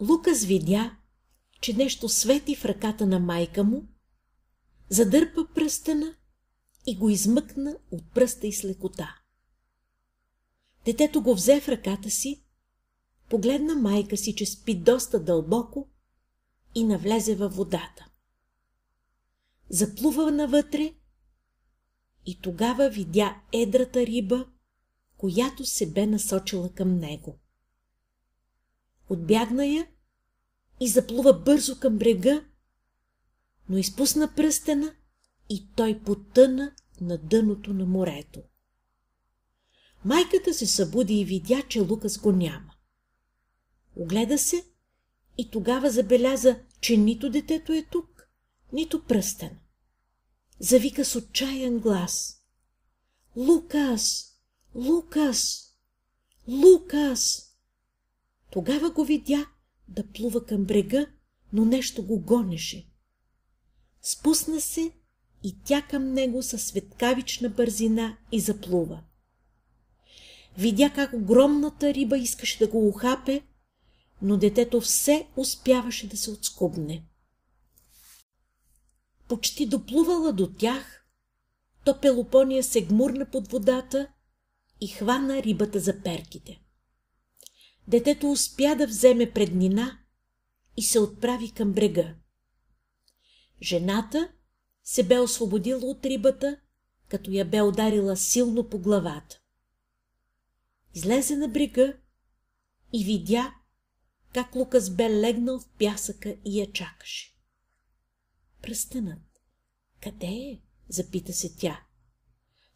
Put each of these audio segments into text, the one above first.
Лукас видя, че нещо свети в ръката на майка му, задърпа пръстена и го измъкна от пръста и с лекота. Детето го взе в ръката си, погледна майка си, че спи доста дълбоко и навлезе във водата. Заплува навътре и тогава видя едрата риба, която се бе насочила към него. Отбягна я и заплува бързо към брега, но изпусна пръстена и той потъна на дъното на морето. Майката се събуди и видя, че Лукас го няма. Огледа се и тогава забеляза, че нито детето е тук, нито пръстен. Завика с отчаян глас. Лукас! Лукас! Лукас! Тогава го видя да плува към брега, но нещо го гонеше. Спусна се и тя към него със светкавична бързина и заплува. Видя как огромната риба искаше да го ухапе, но детето все успяваше да се отскубне. Почти доплувала до тях, то Пелопония се гмурна под водата и хвана рибата за перките. Детето успя да вземе преднина и се отправи към брега. Жената се бе освободила от рибата, като я бе ударила силно по главата. Излезе на брега и видя, как Лукас бе легнал в пясъка и я чакаше. Пръстенът. Къде е? запита се тя.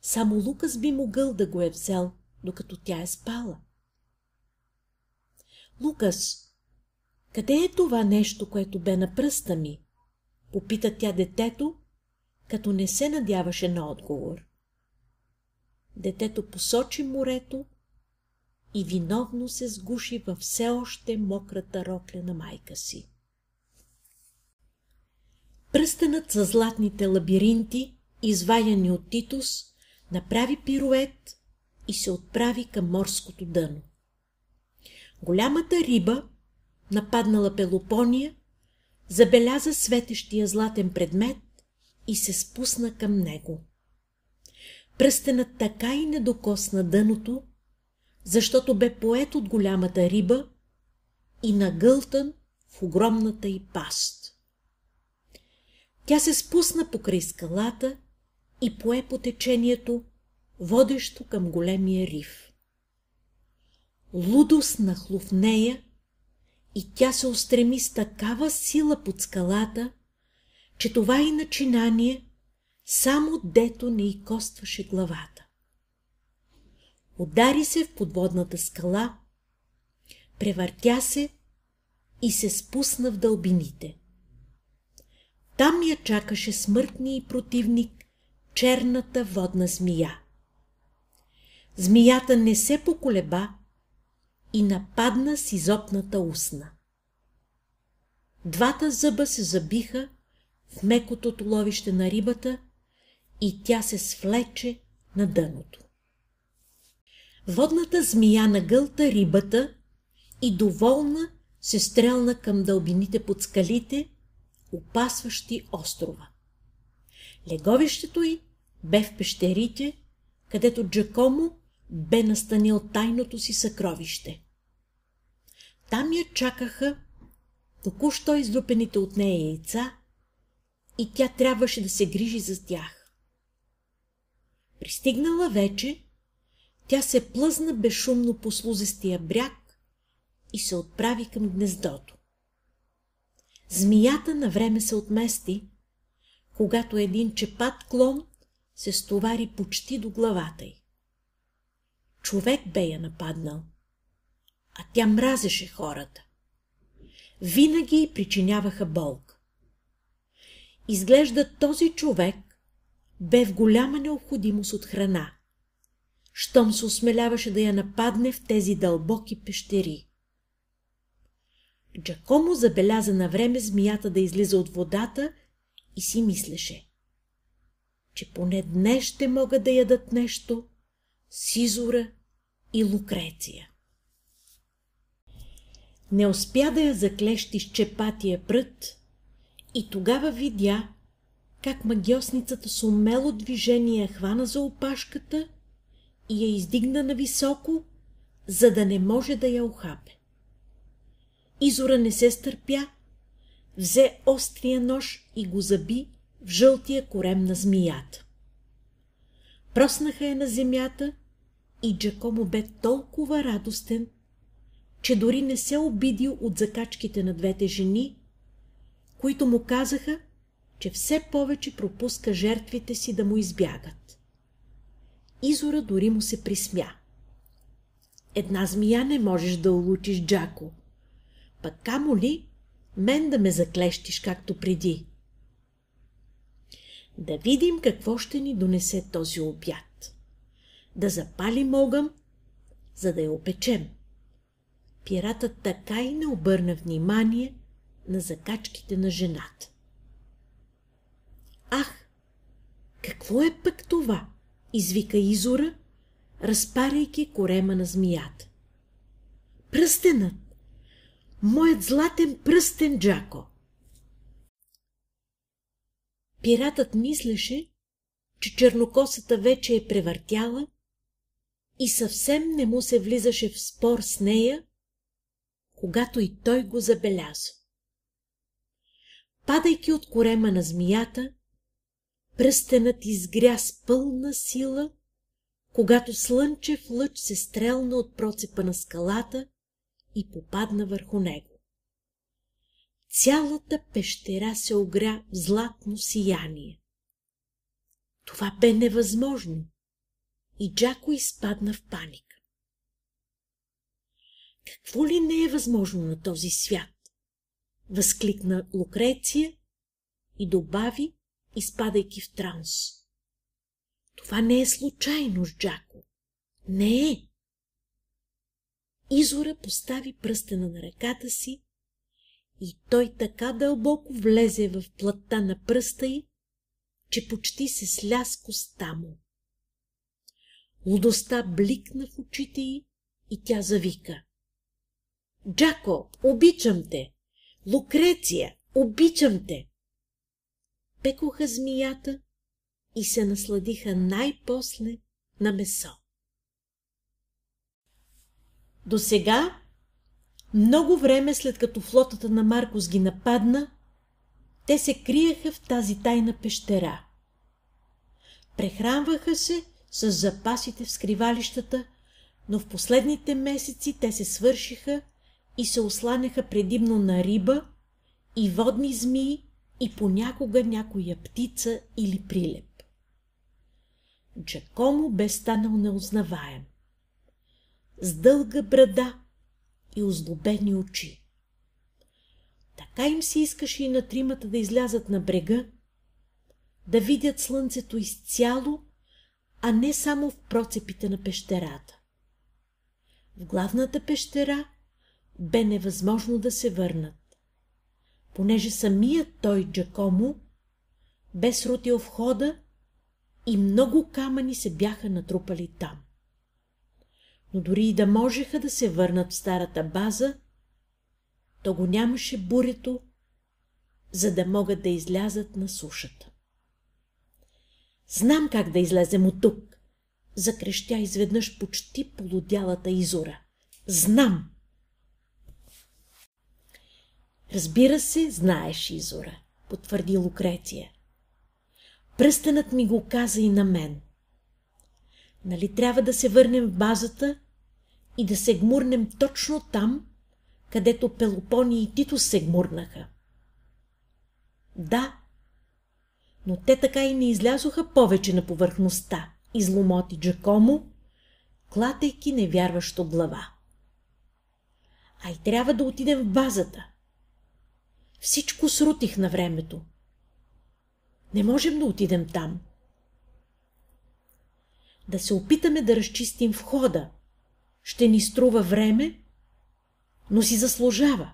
Само Лукас би могъл да го е взел, докато тя е спала. Лукас, къде е това нещо, което бе на пръста ми? Попита тя детето, като не се надяваше на отговор. Детето посочи морето и виновно се сгуши във все още мократа рокля на майка си. Пръстенът за златните лабиринти, изваяни от Титус, направи пирует и се отправи към морското дъно. Голямата риба, нападнала Пелопония, забеляза светещия златен предмет и се спусна към него. Пръстенът така и не докосна дъното, защото бе поет от голямата риба и нагълтан в огромната й паст. Тя се спусна покрай скалата и пое по течението, водещо към големия риф. Лудост нахлу в нея и тя се устреми с такава сила под скалата, че това и начинание само дето не й костваше главата. Удари се в подводната скала, превъртя се и се спусна в дълбините. Там я чакаше смъртния и противник, черната водна змия. Змията не се поколеба и нападна с изопната устна. Двата зъба се забиха в мекото ловище на рибата и тя се свлече на дъното. Водната змия нагълта рибата и доволна се стрелна към дълбините под скалите, опасващи острова. Леговището й бе в пещерите, където Джакомо бе настанил тайното си съкровище. Там я чакаха току-що излюпените от нея яйца и тя трябваше да се грижи за тях. Пристигнала вече, тя се плъзна безшумно по слузестия бряг и се отправи към гнездото. Змията на време се отмести, когато един чепат клон се стовари почти до главата й. Човек бе я нападнал, а тя мразеше хората. Винаги причиняваха болка. Изглежда този човек бе в голяма необходимост от храна, щом се осмеляваше да я нападне в тези дълбоки пещери. Джакомо забеляза на време змията да излиза от водата и си мислеше, че поне днес ще могат да ядат нещо Сизора и Лукреция. Не успя да я заклещи с чепатия прът и тогава видя, как магиосницата с умело движение хвана за опашката и я издигна на високо, за да не може да я охапе. Изора не се стърпя, взе острия нож и го заби в жълтия корем на змията. Проснаха я на земята и Джакомо бе толкова радостен, че дори не се обидил от закачките на двете жени, които му казаха, че все повече пропуска жертвите си да му избягат. Изора дори му се присмя. Една змия не можеш да улучиш, Джако. Пък камо ли мен да ме заклещиш, както преди? Да видим какво ще ни донесе този обяд. Да запалим огън, за да я опечем. Пиратът така и не обърна внимание на закачките на жената. Ах, какво е пък това? извика Изора, разпаряйки корема на змията. Пръстенът! Моят златен пръстен, Джако! Пиратът мислеше, че чернокосата вече е превъртяла и съвсем не му се влизаше в спор с нея, когато и той го забеляза. Падайки от корема на змията, пръстенът изгря с пълна сила, когато слънчев лъч се стрелна от процепа на скалата и попадна върху него. Цялата пещера се огря в златно сияние. Това бе невъзможно и Джако изпадна в паника. Какво ли не е възможно на този свят? Възкликна Лукреция и добави, изпадайки в транс. Това не е случайно, Джако. Не е. Изора постави пръстена на ръката си и той така дълбоко влезе в плътта на пръста й, че почти се сля с коста му. Лудостта бликна в очите й и тя завика. Джако, обичам те! Лукреция, обичам те! Пекоха змията и се насладиха най-после на месо. До сега, много време след като флотата на Маркос ги нападна, те се криеха в тази тайна пещера. Прехранваха се с запасите в скривалищата, но в последните месеци те се свършиха и се осланяха предимно на риба и водни змии и понякога някоя птица или прилеп. Джакомо бе станал неузнаваем. С дълга брада и озлобени очи. Така им се искаше и на тримата да излязат на брега, да видят слънцето изцяло, а не само в процепите на пещерата. В главната пещера бе невъзможно да се върнат, понеже самият той Джакомо бе срутил входа и много камъни се бяха натрупали там. Но дори и да можеха да се върнат в старата база, то го нямаше бурето, за да могат да излязат на сушата. Знам как да излезем от тук, закрещя изведнъж почти полудялата изора. Знам! Разбира се, знаеш, Изора, потвърди Лукреция. Пръстенът ми го каза и на мен. Нали трябва да се върнем в базата и да се гмурнем точно там, където Пелопони и Тито се гмурнаха? Да, но те така и не излязоха повече на повърхността, изломоти Джакомо, клатейки невярващо глава. А и трябва да отидем в базата. Всичко срутих на времето. Не можем да отидем там. Да се опитаме да разчистим входа. Ще ни струва време, но си заслужава.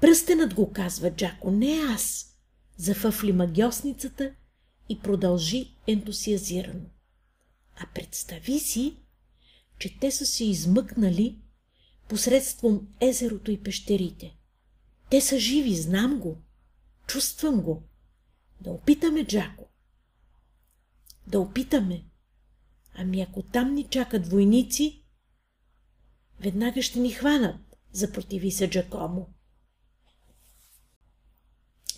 Пръстенът го казва Джако, не аз. Зафъфли магиосницата и продължи ентусиазирано. А представи си, че те са се измъкнали посредством езерото и пещерите. Те са живи, знам го. Чувствам го. Да опитаме, Джако. Да опитаме. Ами ако там ни чакат войници, веднага ще ни хванат, запротиви се Джакомо.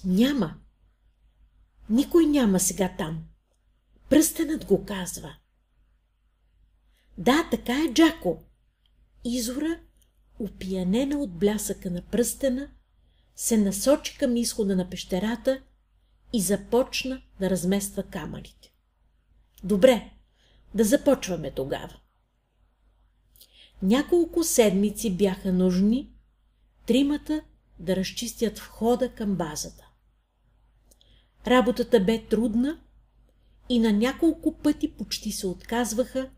Няма. Никой няма сега там. Пръстенът го казва. Да, така е, Джако. Изора, опиянена от блясъка на пръстена, се насочи към изхода на пещерата и започна да размества камъните. Добре, да започваме тогава. Няколко седмици бяха нужни тримата да разчистят входа към базата. Работата бе трудна и на няколко пъти почти се отказваха,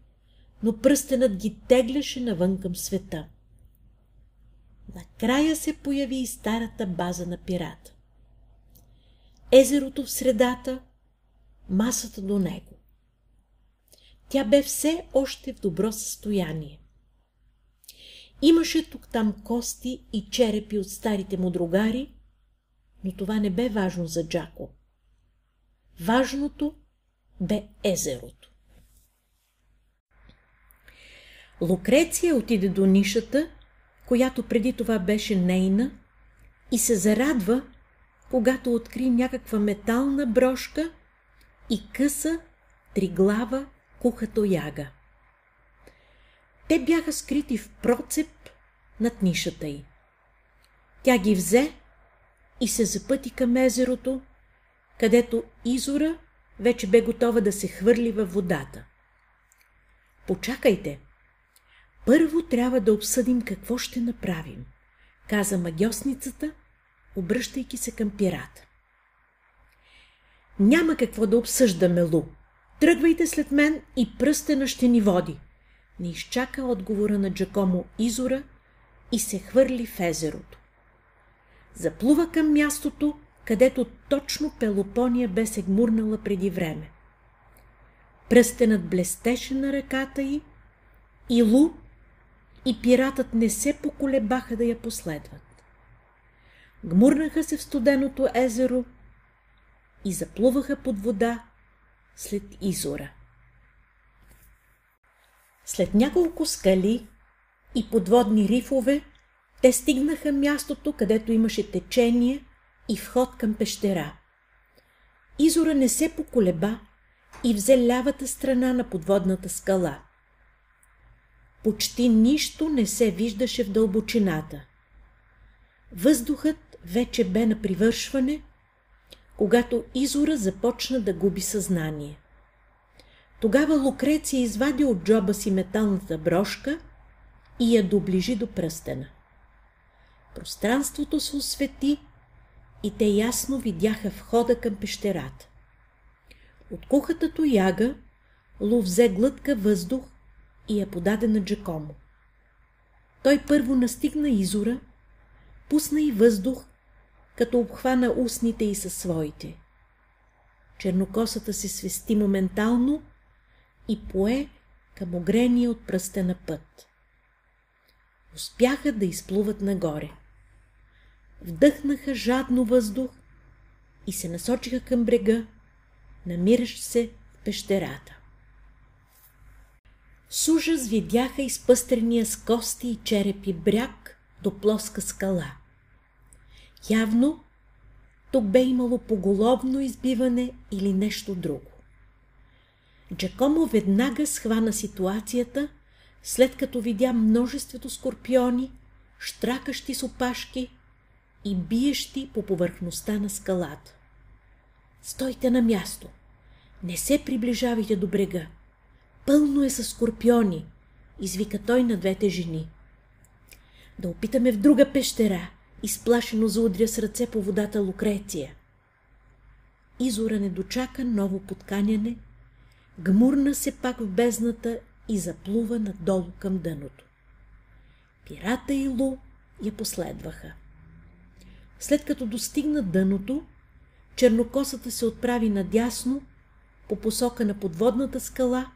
но пръстенът ги тегляше навън към света. Накрая се появи и старата база на пирата. Езерото в средата, масата до него. Тя бе все още в добро състояние. Имаше тук-там кости и черепи от старите му другари, но това не бе важно за Джако. Важното бе езерото. Лукреция отиде до нишата, която преди това беше нейна, и се зарадва, когато откри някаква метална брошка и къса триглава кухато яга. Те бяха скрити в процеп над нишата й. Тя ги взе и се запъти към езерото, където Изора вече бе готова да се хвърли във водата. Почакайте. Първо трябва да обсъдим какво ще направим, каза магиосницата, обръщайки се към пирата. Няма какво да обсъждаме, Лу. Тръгвайте след мен и пръстена ще ни води. Не изчака отговора на Джакомо Изора и се хвърли в езерото. Заплува към мястото, където точно Пелопония бе се гмурнала преди време. Пръстенът блестеше на ръката й и Лу и пиратът не се поколебаха да я последват. Гмурнаха се в студеното езеро и заплуваха под вода след изора. След няколко скали и подводни рифове, те стигнаха мястото, където имаше течение и вход към пещера. Изора не се поколеба и взе лявата страна на подводната скала. Почти нищо не се виждаше в дълбочината. Въздухът вече бе на привършване, когато Изора започна да губи съзнание. Тогава Лукреция извади от джоба си металната брошка и я доближи до пръстена. Пространството се освети и те ясно видяха входа към пещерата. От кухата тояга Лу взе глътка въздух и я подаде на Джакомо. Той първо настигна изора, пусна и въздух, като обхвана устните и със своите. Чернокосата се свести моментално и пое към огрения от пръстена път. Успяха да изплуват нагоре вдъхнаха жадно въздух и се насочиха към брега, намиращ се в пещерата. С ужас видяха изпъстрения с кости и черепи бряг до плоска скала. Явно тук бе имало поголовно избиване или нещо друго. Джакомо веднага схвана ситуацията, след като видя множеството скорпиони, штракащи с опашки и биещи по повърхността на скалата. Стойте на място. Не се приближавайте до брега. Пълно е с скорпиони, извика той на двете жени. Да опитаме в друга пещера, изплашено заудря с ръце по водата Лукреция. Изора не дочака ново подканяне, гмурна се пак в бездната и заплува надолу към дъното. Пирата и Лу я последваха. След като достигна дъното, чернокосата се отправи надясно по посока на подводната скала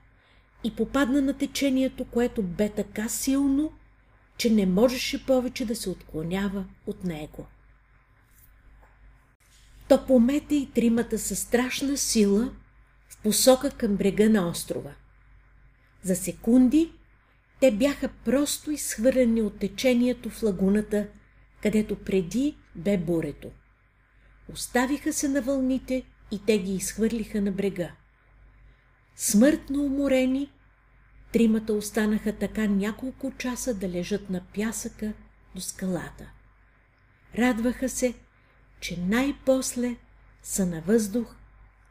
и попадна на течението, което бе така силно, че не можеше повече да се отклонява от него. То помете и тримата със страшна сила в посока към брега на острова. За секунди те бяха просто изхвърлени от течението в лагуната, където преди бе бурето. Оставиха се на вълните и те ги изхвърлиха на брега. Смъртно уморени, тримата останаха така няколко часа да лежат на пясъка до скалата. Радваха се, че най-после са на въздух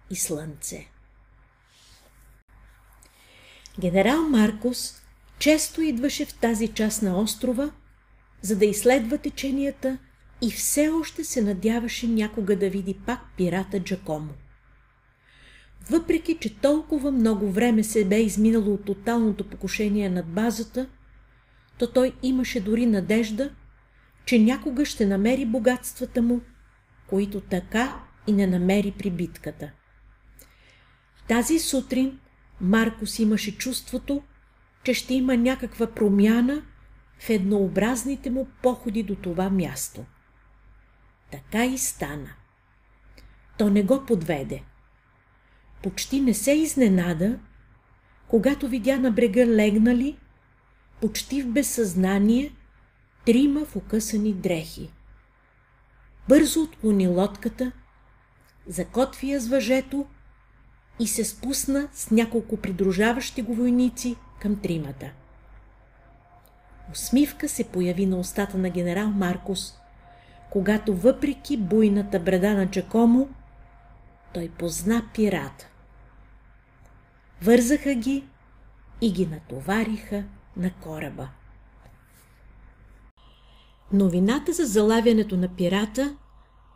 и слънце. Генерал Маркус често идваше в тази част на острова, за да изследва теченията и все още се надяваше някога да види пак пирата Джакомо. Въпреки, че толкова много време се бе изминало от тоталното покушение над базата, то той имаше дори надежда, че някога ще намери богатствата му, които така и не намери при битката. Тази сутрин Маркус имаше чувството, че ще има някаква промяна в еднообразните му походи до това място. Така и стана. То не го подведе. Почти не се изненада, когато видя на брега легнали, почти в безсъзнание, трима в укъсани дрехи. Бързо отклони лодката, закотви я с въжето и се спусна с няколко придружаващи го войници към тримата. Усмивка се появи на устата на генерал Маркус, когато въпреки буйната бреда на Джакомо, той позна пирата. Вързаха ги и ги натовариха на кораба. Новината за залавянето на пирата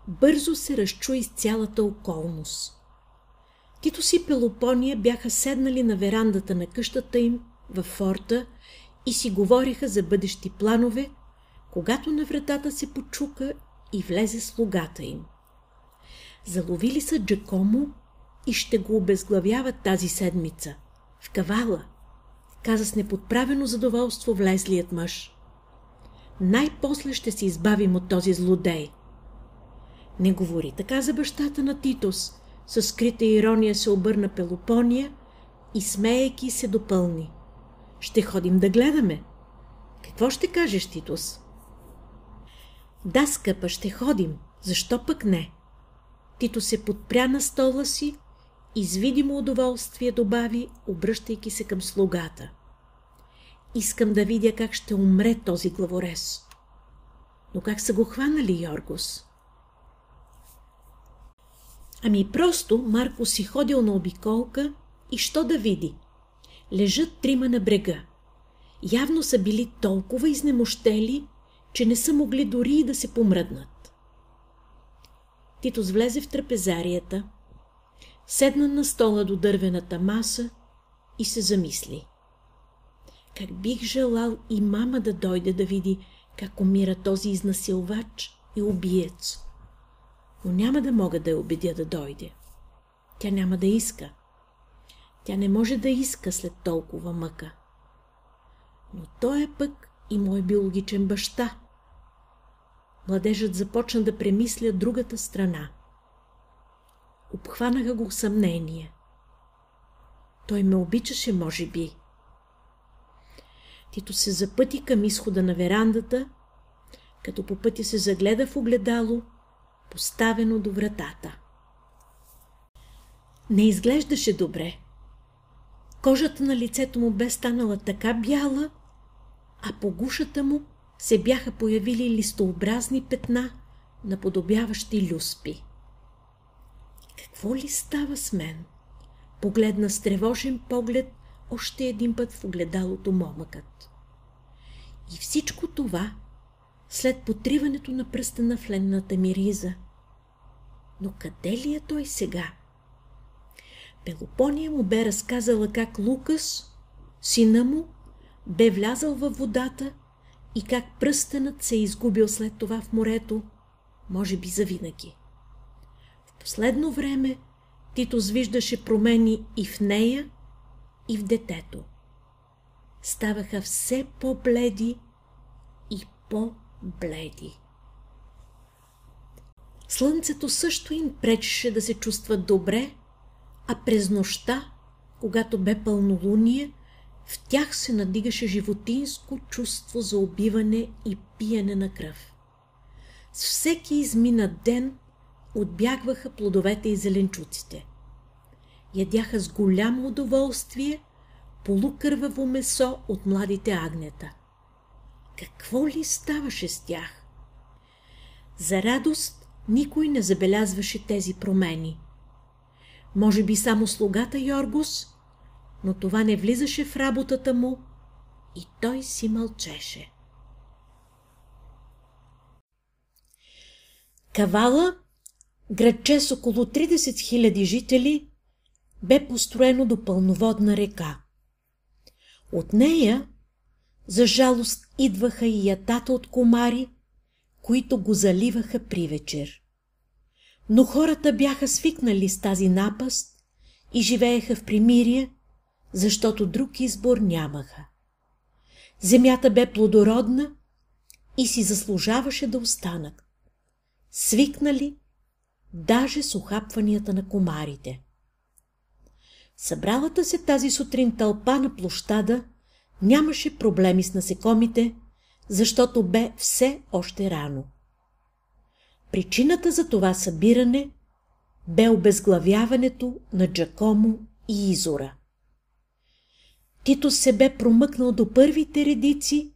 бързо се разчу из цялата околност. Тито си Пелопония бяха седнали на верандата на къщата им във форта и си говориха за бъдещи планове, когато на вратата се почука и влезе слугата им. Заловили са Джакомо и ще го обезглавяват тази седмица. В кавала, каза с неподправено задоволство влезлият мъж. Най-после ще се избавим от този злодей. Не говори така за бащата на Титос. Със скрита ирония се обърна Пелопония и смеейки се допълни. Ще ходим да гледаме. Какво ще кажеш, Титос? Да, скъпа, ще ходим. Защо пък не? Тито се подпря на стола си и с видимо удоволствие добави, обръщайки се към слугата. Искам да видя как ще умре този главорез. Но как са го хванали, Йоргос? Ами просто Марко си ходил на обиколка и що да види? Лежат трима на брега. Явно са били толкова изнемощели, че не са могли дори и да се помръднат. Титос влезе в трапезарията, седна на стола до дървената маса и се замисли. Как бих желал и мама да дойде да види как умира този изнасилвач и убиец. Но няма да мога да я убедя да дойде. Тя няма да иска. Тя не може да иска след толкова мъка. Но той е пък и мой биологичен баща. Младежът започна да премисля другата страна. Обхванаха го съмнение. Той ме обичаше, може би. Тито се запъти към изхода на верандата, като по пътя се загледа в огледало, поставено до вратата. Не изглеждаше добре. Кожата на лицето му бе станала така бяла, а по гушата му се бяха появили листообразни петна, наподобяващи люспи. Какво ли става с мен? Погледна с тревожен поглед още един път в огледалото момъкът. И всичко това след потриването на пръста на фленната ми риза. Но къде ли е той сега? Пелопония му бе разказала как Лукас, сина му, бе влязал във водата и как пръстенът се е изгубил след това в морето, може би завинаги. Последно време Титос виждаше промени и в нея, и в детето. Ставаха все по-бледи по-бледи. Слънцето също им пречеше да се чувстват добре, а през нощта, когато бе пълнолуние, в тях се надигаше животинско чувство за убиване и пиене на кръв. С всеки изминат ден отбягваха плодовете и зеленчуците. Ядяха с голямо удоволствие полукърваво месо от младите агнета. Какво ли ставаше с тях? За радост никой не забелязваше тези промени. Може би само слугата Йоргус, но това не влизаше в работата му и той си мълчеше. Кавала, градче с около 30 000 жители, бе построено до пълноводна река. От нея, за жалост, идваха и ятата от комари, които го заливаха при вечер. Но хората бяха свикнали с тази напаст и живееха в примирие, защото друг избор нямаха. Земята бе плодородна и си заслужаваше да останат. Свикнали даже с ухапванията на комарите. Събралата се тази сутрин тълпа на площада нямаше проблеми с насекомите, защото бе все още рано. Причината за това събиране бе обезглавяването на Джакомо и Изора. Тито се бе промъкнал до първите редици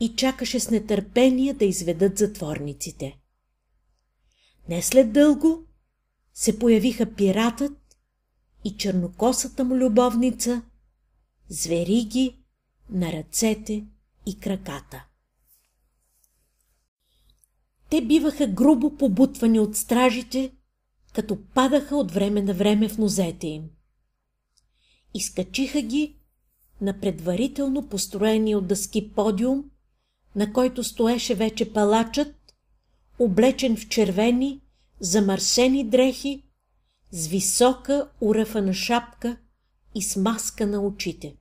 и чакаше с нетърпение да изведат затворниците. Не след дълго се появиха пиратът и чернокосата му любовница, звериги на ръцете и краката. Те биваха грубо побутвани от стражите, като падаха от време на време в нозете им. Изкачиха ги на предварително построение от дъски подиум, на който стоеше вече палачът, облечен в червени, замърсени дрехи с висока уръфана шапка и с маска на очите.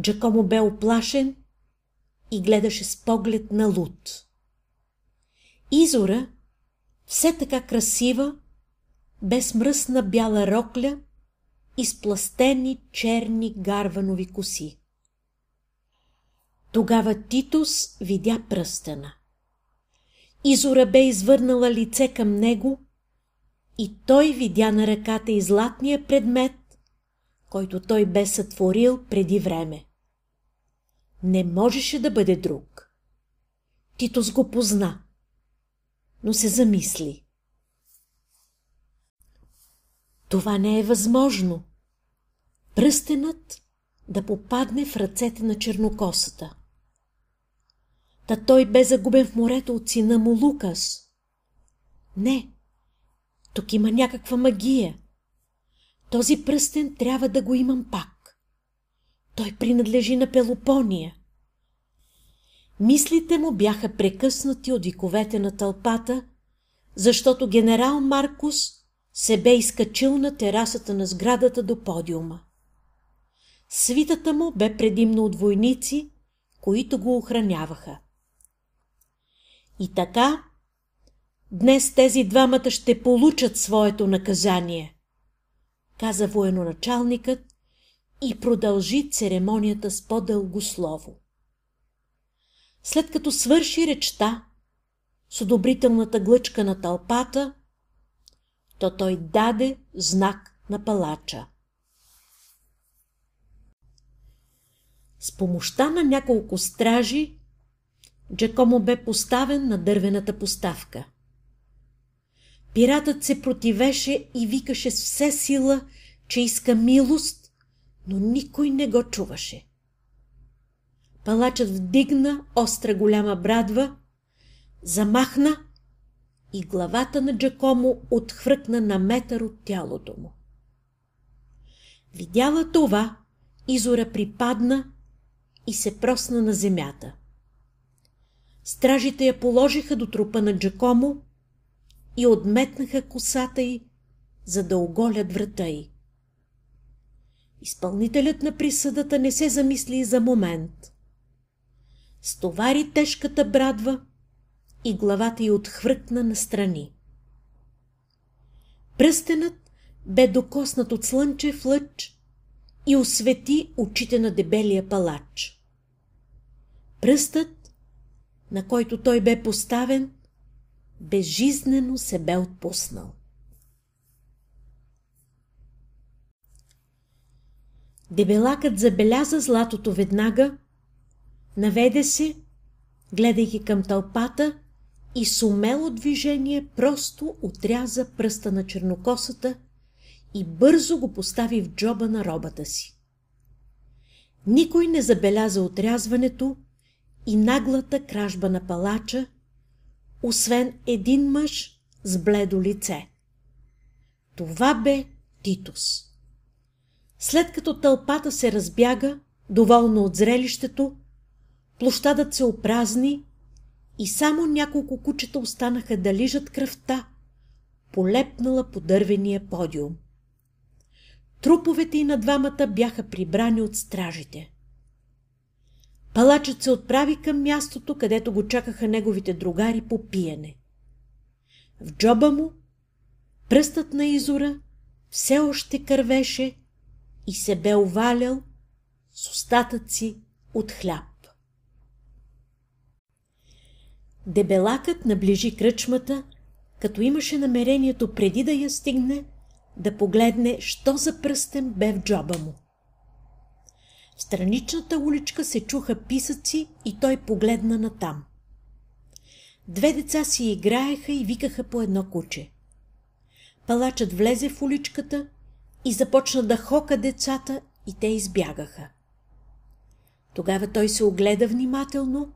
Джакомо бе оплашен и гледаше с поглед на луд. Изора, все така красива, без мръсна бяла рокля и с пластени черни гарванови коси. Тогава Титус видя пръстена. Изора бе извърнала лице към него и той видя на ръката и златния предмет, който той бе сътворил преди време. Не можеше да бъде друг. Титос го позна, но се замисли. Това не е възможно. Пръстенът да попадне в ръцете на чернокосата. Та той бе загубен в морето от сина му Лукас. Не, тук има някаква магия. Този пръстен трябва да го имам пак. Той принадлежи на Пелопония. Мислите му бяха прекъснати от виковете на тълпата, защото генерал Маркус се бе изкачил на терасата на сградата до подиума. Свитата му бе предимно от войници, които го охраняваха. И така Днес тези двамата ще получат своето наказание, каза военачалникът и продължи церемонията с по-дълго слово. След като свърши речта с одобрителната глъчка на тълпата, то той даде знак на палача. С помощта на няколко стражи Джакомо бе поставен на дървената поставка – Пиратът се противеше и викаше с все сила, че иска милост, но никой не го чуваше. Палачът вдигна остра голяма брадва, замахна и главата на Джакомо отхвъркна на метър от тялото му. Видяла това, Изора припадна и се просна на земята. Стражите я положиха до трупа на Джакомо и отметнаха косата й, за да оголят врата й. Изпълнителят на присъдата не се замисли и за момент. стовари тежката брадва и главата й отхвъркна настрани. Пръстенът бе докоснат от слънчев лъч и освети очите на дебелия палач. Пръстът, на който той бе поставен, безжизнено се бе отпуснал. Дебелакът забеляза златото веднага, наведе се, гледайки към тълпата и с умело движение просто отряза пръста на чернокосата и бързо го постави в джоба на робата си. Никой не забеляза отрязването и наглата кражба на палача, освен един мъж с бледо лице. Това бе Титус. След като тълпата се разбяга, доволно от зрелището, площадът се опразни и само няколко кучета останаха да лижат кръвта, полепнала по дървения подиум. Труповете и на двамата бяха прибрани от стражите. Палачът се отправи към мястото, където го чакаха неговите другари по пиене. В джоба му пръстът на Изора все още кървеше и се бе овалял с остатъци от хляб. Дебелакът наближи кръчмата, като имаше намерението преди да я стигне, да погледне, що за пръстен бе в джоба му. В страничната уличка се чуха писъци и той погледна натам. Две деца си играеха и викаха по едно куче. Палачът влезе в уличката и започна да хока децата и те избягаха. Тогава той се огледа внимателно,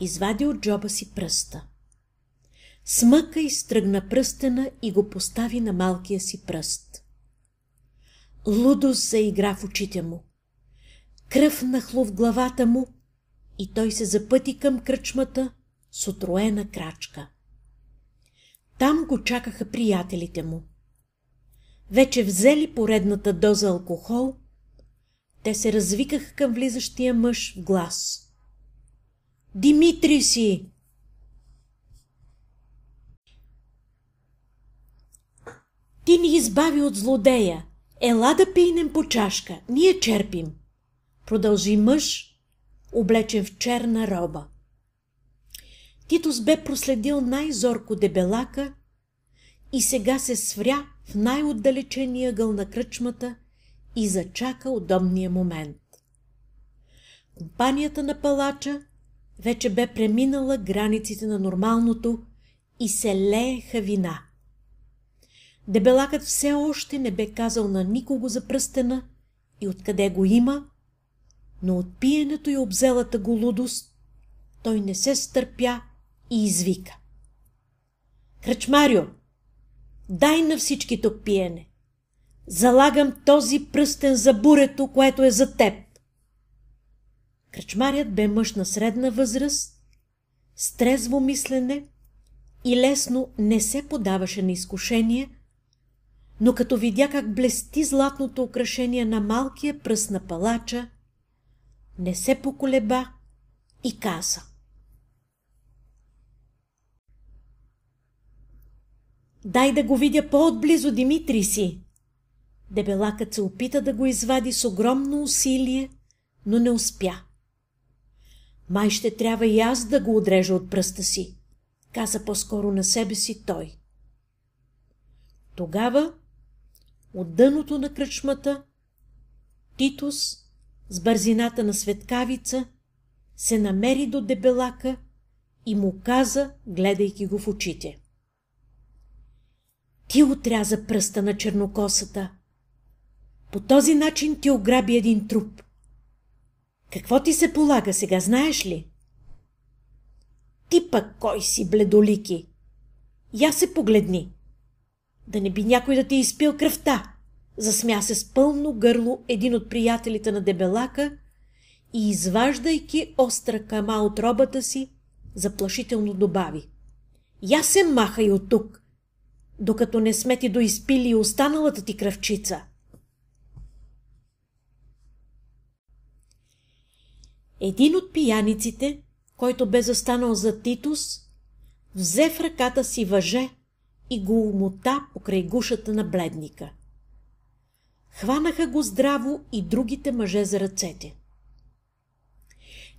извади от джоба си пръста. Смъка и стръгна пръстена и го постави на малкия си пръст. Лудост заигра в очите му. Кръв нахлу в главата му и той се запъти към кръчмата с отроена крачка. Там го чакаха приятелите му. Вече взели поредната доза алкохол, те се развикаха към влизащия мъж в глас. Димитри си! Ти ни избави от злодея. Ела да пийнем по чашка. Ние черпим. Продължи мъж, облечен в черна роба. Титус бе проследил най-зорко дебелака и сега се свря в най-отдалечения ъгъл на кръчмата и зачака удобния момент. Компанията на палача вече бе преминала границите на нормалното и се лееха вина. Дебелакът все още не бе казал на никого за пръстена и откъде го има, но от пиенето и обзелата го лудост той не се стърпя и извика. Кръчмарио, дай на всички тук пиене. Залагам този пръстен за бурето, което е за теб. Кръчмарят бе мъж на средна възраст, с трезво мислене и лесно не се подаваше на изкушение, но като видя как блести златното украшение на малкия пръст на палача, не се поколеба и каза. Дай да го видя по-отблизо, Димитри си. Дебелакът се опита да го извади с огромно усилие, но не успя. Май ще трябва и аз да го отрежа от пръста си, каза по-скоро на себе си той. Тогава, от дъното на кръчмата, Титус, с бързината на светкавица, се намери до дебелака и му каза, гледайки го в очите. Ти отряза пръста на чернокосата. По този начин ти ограби един труп. Какво ти се полага сега, знаеш ли? Ти пък кой си, бледолики? Я се погледни. Да не би някой да ти е изпил кръвта. Засмя се с пълно гърло един от приятелите на дебелака и, изваждайки остра кама от робата си, заплашително добави. Я се махай от тук, докато не сме ти доизпили останалата ти кръвчица. Един от пияниците, който бе застанал за Титус, взе в ръката си въже и го умота покрай гушата на бледника. Хванаха го здраво и другите мъже за ръцете.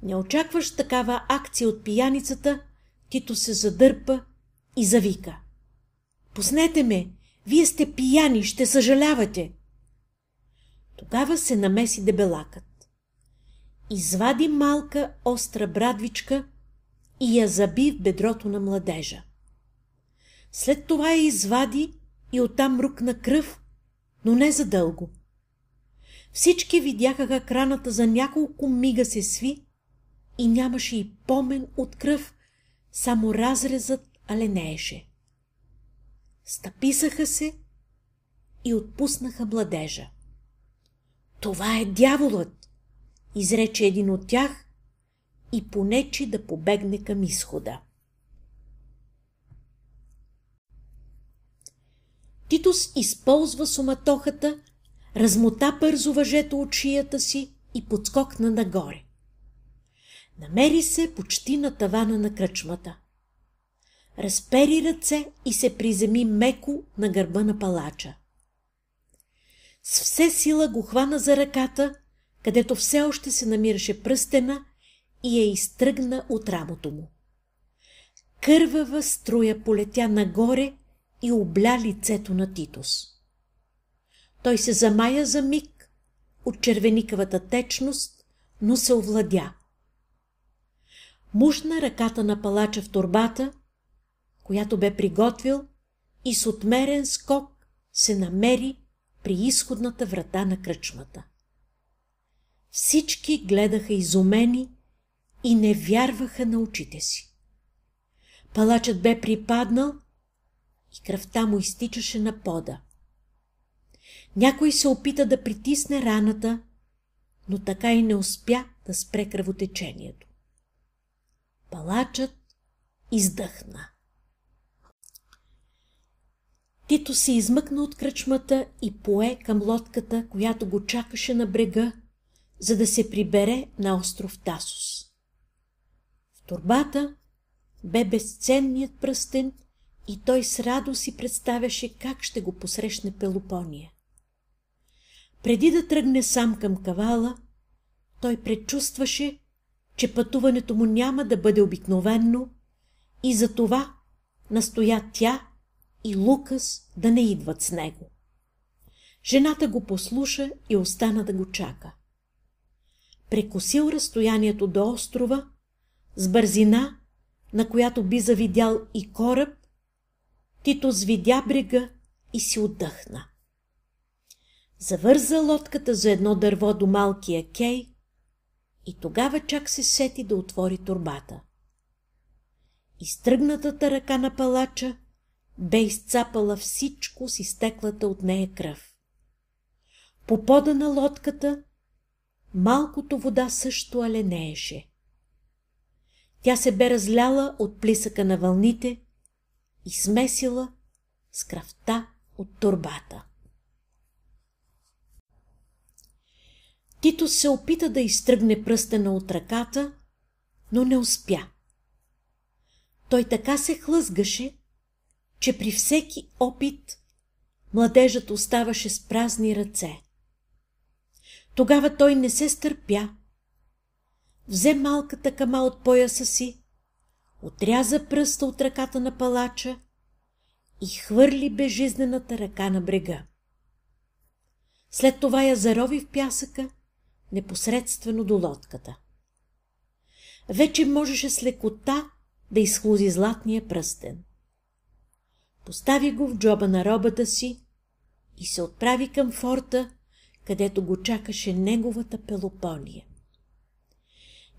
Не очакваш такава акция от пияницата, Тито се задърпа и завика. Пуснете ме! Вие сте пияни, ще съжалявате! Тогава се намеси дебелакът. Извади малка остра брадвичка и я заби в бедрото на младежа. След това я извади и оттам рукна кръв, но не задълго. Всички видяха как раната за няколко мига се сви и нямаше и помен от кръв, само разрезът аленееше. Стъписаха се и отпуснаха младежа. Това е дяволът, изрече един от тях и понечи да побегне към изхода. Титус използва суматохата, размота бързо въжето от шията си и подскокна нагоре. Намери се почти на тавана на кръчмата. Разпери ръце и се приземи меко на гърба на палача. С все сила го хвана за ръката, където все още се намираше пръстена и я изтръгна от рамото му. Кървава струя полетя нагоре и обля лицето на Титус. Той се замая за миг от червеникавата течност, но се овладя. Мушна ръката на палача в турбата, която бе приготвил и с отмерен скок се намери при изходната врата на кръчмата. Всички гледаха изумени и не вярваха на очите си. Палачът бе припаднал и кръвта му изтичаше на пода. Някой се опита да притисне раната, но така и не успя да спре кръвотечението. Палачът издъхна. Тито се измъкна от кръчмата и пое към лодката, която го чакаше на брега, за да се прибере на остров Тасос. В турбата бе безценният пръстен и той с радост си представяше как ще го посрещне Пелопония. Преди да тръгне сам към кавала, той предчувстваше, че пътуването му няма да бъде обикновенно и за това настоя тя и Лукас да не идват с него. Жената го послуша и остана да го чака. Прекосил разстоянието до острова, с бързина, на която би завидял и кораб, Тито звидя брега и си отдъхна. Завърза лодката за едно дърво до малкия кей и тогава чак се сети да отвори турбата. Изтръгнатата ръка на палача бе изцапала всичко с изтеклата от нея кръв. По пода на лодката малкото вода също аленееше. Тя се бе разляла от плисъка на вълните и смесила с кръвта от турбата. Тито се опита да изтръгне пръстена от ръката, но не успя. Той така се хлъзгаше, че при всеки опит младежът оставаше с празни ръце. Тогава той не се стърпя. Взе малката кама от пояса си, отряза пръста от ръката на палача и хвърли безжизнената ръка на брега. След това я зарови в пясъка, непосредствено до лодката. Вече можеше с лекота да изхлузи златния пръстен постави го в джоба на робата си и се отправи към форта, където го чакаше неговата Пелопония.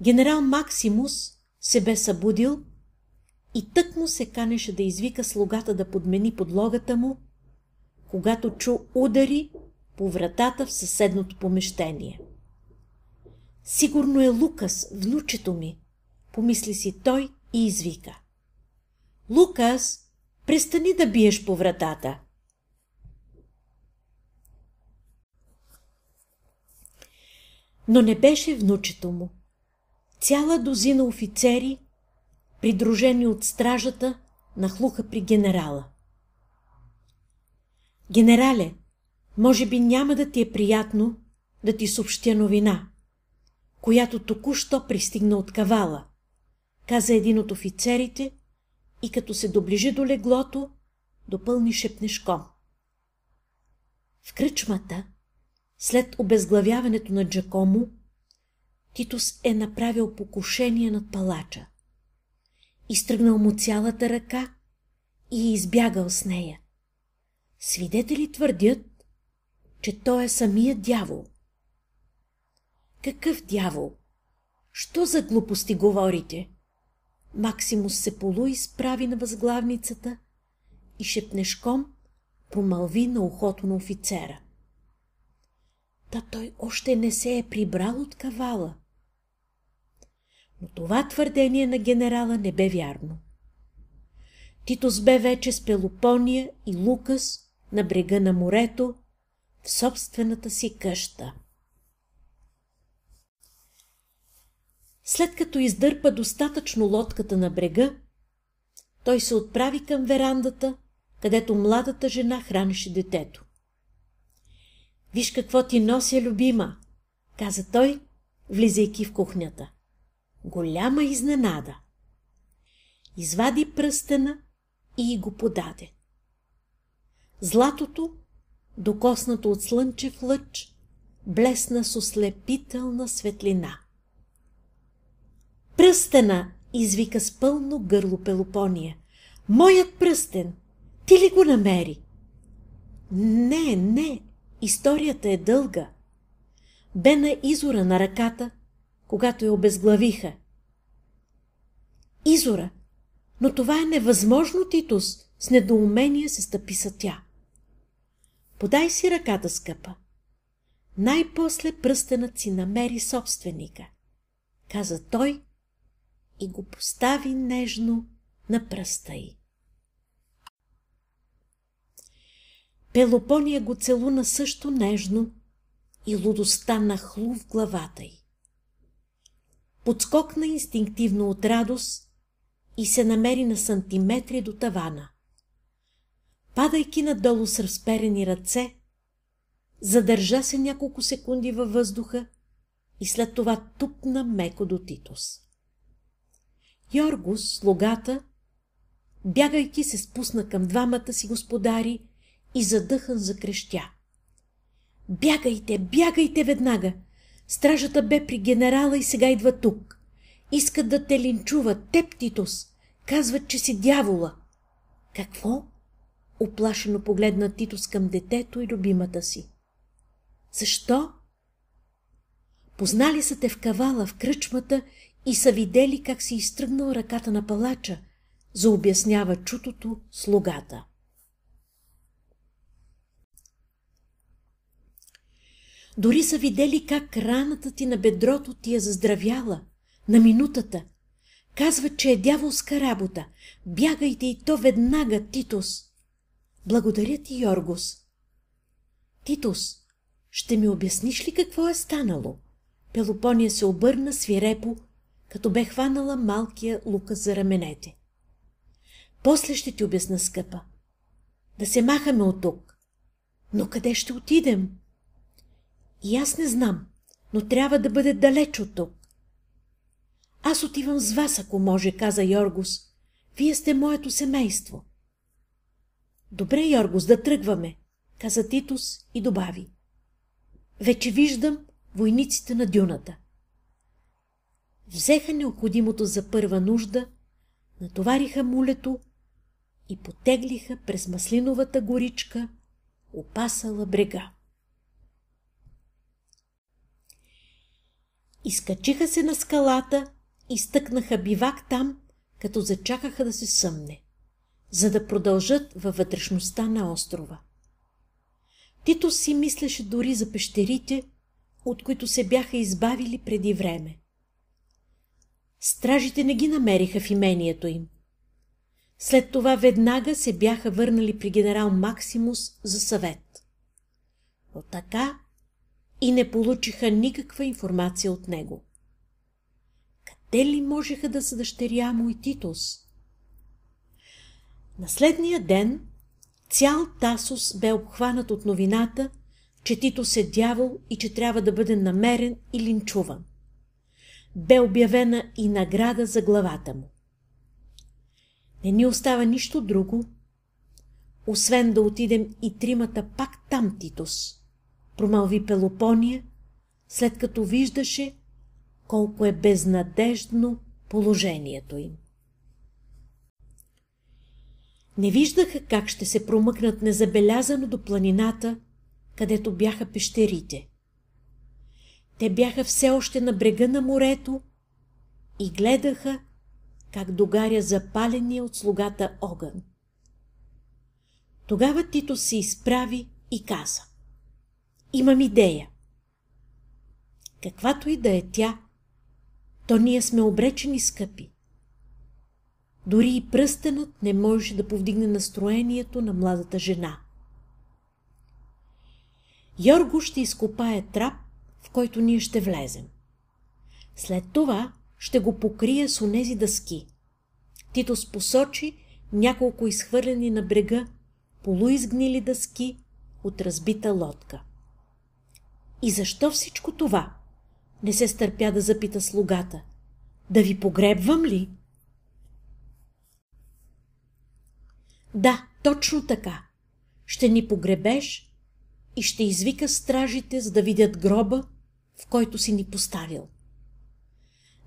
Генерал Максимус се бе събудил и тък му се канеше да извика слугата да подмени подлогата му, когато чу удари по вратата в съседното помещение. Сигурно е Лукас, внучето ми, помисли си той и извика. Лукас, Престани да биеш по вратата. Но не беше внучето му. Цяла дозина офицери, придружени от стражата, нахлуха при генерала. Генерале, може би няма да ти е приятно да ти съобщя новина, която току-що пристигна от кавала, каза един от офицерите и като се доближи до леглото, допълни шепнешком. В кръчмата, след обезглавяването на Джакомо, Титус е направил покушение над палача. Изтръгнал му цялата ръка и е избягал с нея. Свидетели твърдят, че той е самият дявол. Какъв дявол? Що за глупости говорите? Максимус се полу изправи на възглавницата и шепнешком промълви на ухото на офицера. Та той още не се е прибрал от кавала. Но това твърдение на генерала не бе вярно. Титус бе вече с Пелопония и Лукас на брега на морето в собствената си къща. След като издърпа достатъчно лодката на брега, той се отправи към верандата, където младата жена хранеше детето. Виж какво ти нося, любима, каза той, влизайки в кухнята. Голяма изненада. Извади пръстена и го подаде. Златото, докоснато от слънчев лъч, блесна с ослепителна светлина. Пръстена! извика с пълно гърло Пелопония. Моят пръстен! Ти ли го намери? Не, не, историята е дълга. Бе на изора на ръката, когато я обезглавиха. Изора! Но това е невъзможно, Титус! С недоумение се стъписа тя. Подай си ръката, скъпа. Най-после пръстенът си намери собственика, каза той и го постави нежно на пръста й. Пелопония го целуна също нежно и лудостта нахлу в главата й. Подскокна инстинктивно от радост и се намери на сантиметри до тавана. Падайки надолу с разперени ръце, задържа се няколко секунди във въздуха и след това тупна меко до Титус. Йоргус, слугата, бягайки се спусна към двамата си господари и задъхан закрещя. Бягайте, бягайте веднага! Стражата бе при генерала и сега идва тук. Искат да те линчуват, теб, Титус. Казват, че си дявола. Какво? Оплашено погледна Титус към детето и любимата си. Защо? Познали са те в кавала, в кръчмата и са видели как си изтръгнал ръката на палача, заобяснява чутото слугата. Дори са видели как раната ти на бедрото ти е заздравяла, на минутата. Казват, че е дяволска работа. Бягайте и то веднага, Титус. Благодаря ти, Йоргус. Титус, ще ми обясниш ли какво е станало? Пелопония се обърна свирепо, като бе хванала малкия лука за раменете. После ще ти обясна, скъпа. Да се махаме от тук. Но къде ще отидем? И аз не знам, но трябва да бъде далеч от тук. Аз отивам с вас, ако може, каза Йоргус. Вие сте моето семейство. Добре, Йоргус, да тръгваме, каза Титус и добави. Вече виждам войниците на дюната. Взеха необходимото за първа нужда, натовариха мулето и потеглиха през маслиновата горичка, опасала брега. Изкачиха се на скалата и стъкнаха бивак там, като зачакаха да се съмне, за да продължат във вътрешността на острова. Тито си мислеше дори за пещерите, от които се бяха избавили преди време. Стражите не ги намериха в имението им. След това веднага се бяха върнали при генерал Максимус за съвет. Но така и не получиха никаква информация от него. те ли можеха да са дъщеря му и Титус? На следния ден цял Тасос бе обхванат от новината, че Титус е дявол и че трябва да бъде намерен и линчуван. Бе обявена и награда за главата му. Не ни остава нищо друго, освен да отидем и тримата пак там, Титус, промълви Пелопония, след като виждаше колко е безнадеждно положението им. Не виждаха как ще се промъкнат незабелязано до планината, където бяха пещерите. Те бяха все още на брега на морето и гледаха как догаря запаления от слугата огън. Тогава Тито се изправи и каза. Имам идея. Каквато и да е тя, то ние сме обречени скъпи. Дори и пръстенът не можеше да повдигне настроението на младата жена. Йорго ще изкопае трап, в който ние ще влезем. След това ще го покрия с онези дъски. Титос посочи няколко изхвърлени на брега полуизгнили дъски от разбита лодка. И защо всичко това? Не се стърпя да запита слугата. Да ви погребвам ли? Да, точно така. Ще ни погребеш и ще извика стражите, за да видят гроба, в който си ни поставил.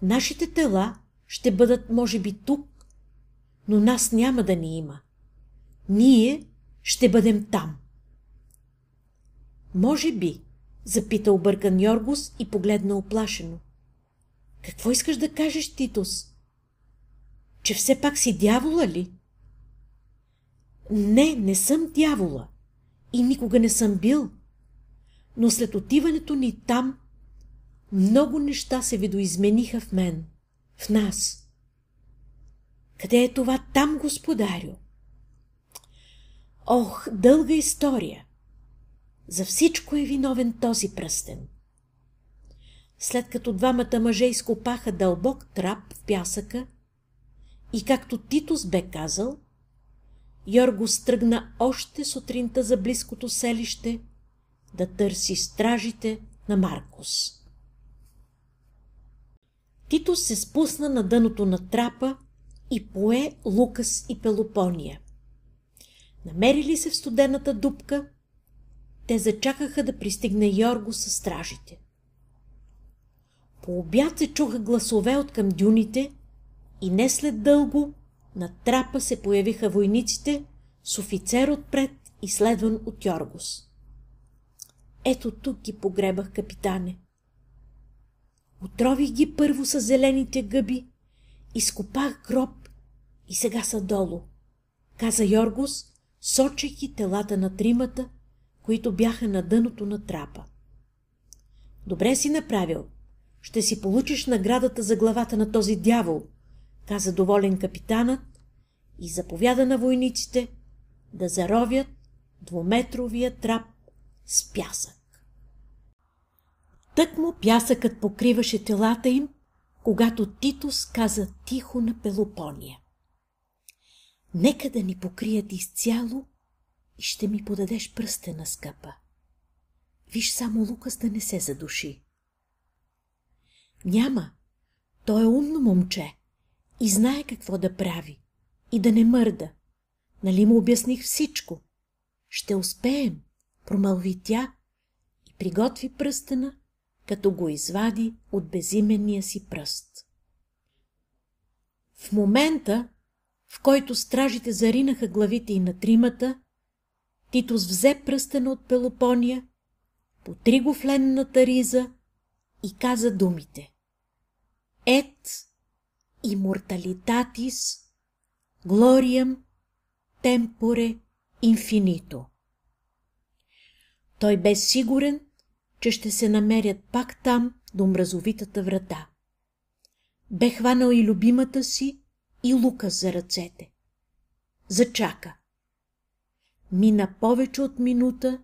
Нашите тела ще бъдат, може би, тук, но нас няма да ни има. Ние ще бъдем там. Може би, запита объркан Йоргус и погледна оплашено. Какво искаш да кажеш, Титус? Че все пак си дявола ли? Не, не съм дявола и никога не съм бил. Но след отиването ни там, много неща се видоизмениха в мен, в нас. Къде е това там, господарю? Ох, дълга история! За всичко е виновен този пръстен. След като двамата мъже изкопаха дълбок трап в пясъка и както Титус бе казал, Йорго стръгна още сутринта за близкото селище да търси стражите на Маркус. Титус се спусна на дъното на трапа и пое Лукас и Пелопония. Намерили се в студената дупка, те зачакаха да пристигне Йорго с стражите. По обяд се чуха гласове от към дюните и не след дълго на трапа се появиха войниците с офицер отпред и следван от Йоргос. Ето тук ги погребах, капитане. Отрових ги първо с зелените гъби, изкопах гроб и сега са долу, каза Йоргос, сочейки телата на тримата, които бяха на дъното на трапа. Добре си направил. Ще си получиш наградата за главата на този дявол, каза доволен капитанът и заповяда на войниците да заровят двуметровия трап с пясък. Тък му пясъкът покриваше телата им, когато Титус каза тихо на Пелопония. Нека да ни покрият изцяло и ще ми подадеш пръстена, скъпа. Виж само Лукас да не се задуши. Няма. Той е умно момче и знае какво да прави и да не мърда. Нали му обясних всичко? Ще успеем, промълви тя и приготви пръстена, като го извади от безименния си пръст. В момента, в който стражите заринаха главите и на тримата, Титус взе пръстена от Пелопония, потри го в ленната риза и каза думите. Ет immortalitatis gloriam темпоре инфинито. Той бе сигурен, че ще се намерят пак там до мразовитата врата. Бе хванал и любимата си и Лука за ръцете. Зачака. Мина повече от минута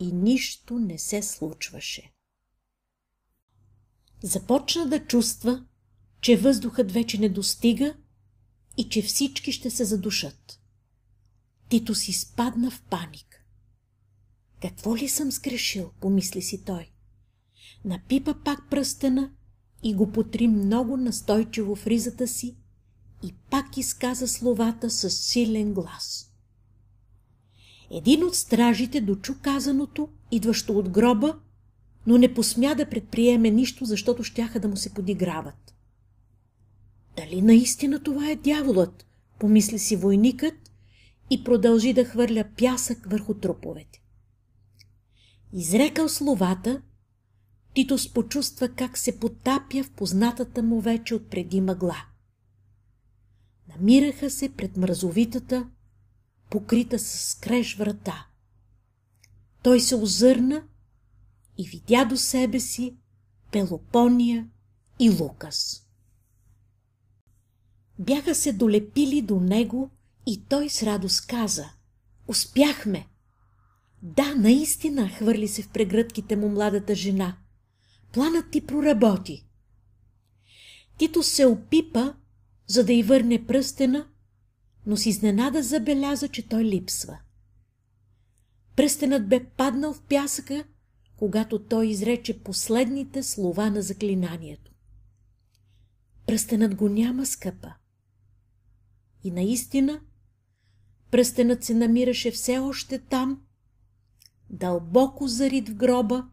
и нищо не се случваше. Започна да чувства, че въздухът вече не достига и че всички ще се задушат. Тито си спадна в паник. Какво ли съм сгрешил, помисли си той. Напипа пак пръстена и го потри много настойчиво в ризата си и пак изказа словата с силен глас. Един от стражите дочу казаното, идващо от гроба, но не посмя да предприеме нищо, защото щяха да му се подиграват. Дали наистина това е дяволът, помисли си войникът и продължи да хвърля пясък върху труповете. Изрекал словата, Титос почувства как се потапя в познатата му вече от преди мъгла. Намираха се пред мразовитата, покрита с креж врата. Той се озърна и видя до себе си Пелопония и Лукас. Бяха се долепили до него и той с радост каза «Успяхме!» Да, наистина, хвърли се в прегръдките му младата жена. Планът ти проработи. Тито се опипа, за да й върне пръстена, но с изненада забеляза, че той липсва. Пръстенът бе паднал в пясъка, когато той изрече последните слова на заклинанието. Пръстенът го няма, скъпа. И наистина, пръстенът се намираше все още там, дълбоко зарит в гроба,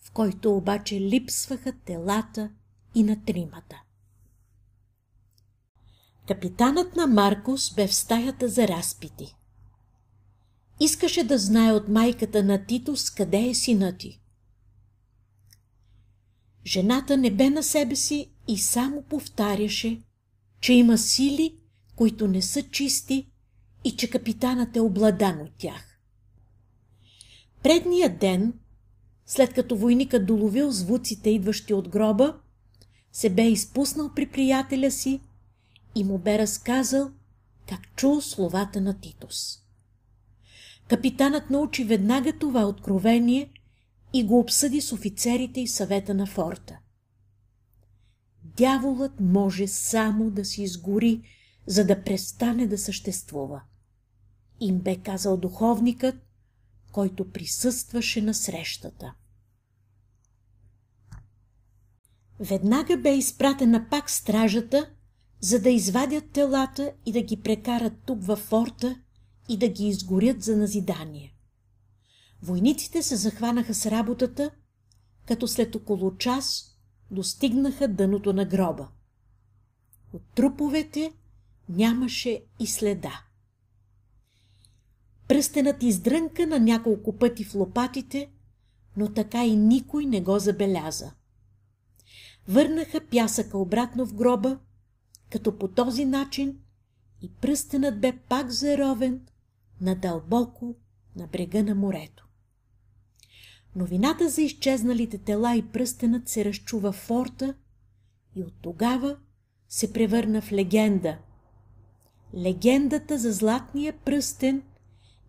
в който обаче липсваха телата и на тримата. Капитанът на Маркус бе в стаята за разпити. Искаше да знае от майката на Титус къде е сина ти. Жената не бе на себе си и само повтаряше, че има сили, които не са чисти и че капитанът е обладан от тях. Предния ден, след като войникът доловил звуците, идващи от гроба, се бе изпуснал при приятеля си и му бе разказал как чул словата на Титус. Капитанът научи веднага това откровение и го обсъди с офицерите и съвета на форта. Дяволът може само да си изгори, за да престане да съществува. Им бе казал духовникът, който присъстваше на срещата. Веднага бе изпратена пак стражата, за да извадят телата и да ги прекарат тук във форта и да ги изгорят за назидание. Войниците се захванаха с работата, като след около час достигнаха дъното на гроба. От труповете нямаше и следа. Пръстенът издрънка на няколко пъти в лопатите, но така и никой не го забеляза. Върнаха пясъка обратно в гроба, като по този начин и пръстенът бе пак заровен надълбоко на брега на морето. Новината за изчезналите тела и пръстенът се разчува в форта и от тогава се превърна в легенда. Легендата за златния пръстен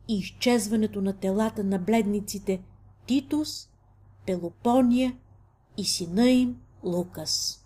и изчезването на телата на бледниците Титус, Пелопония и сина им Лукас.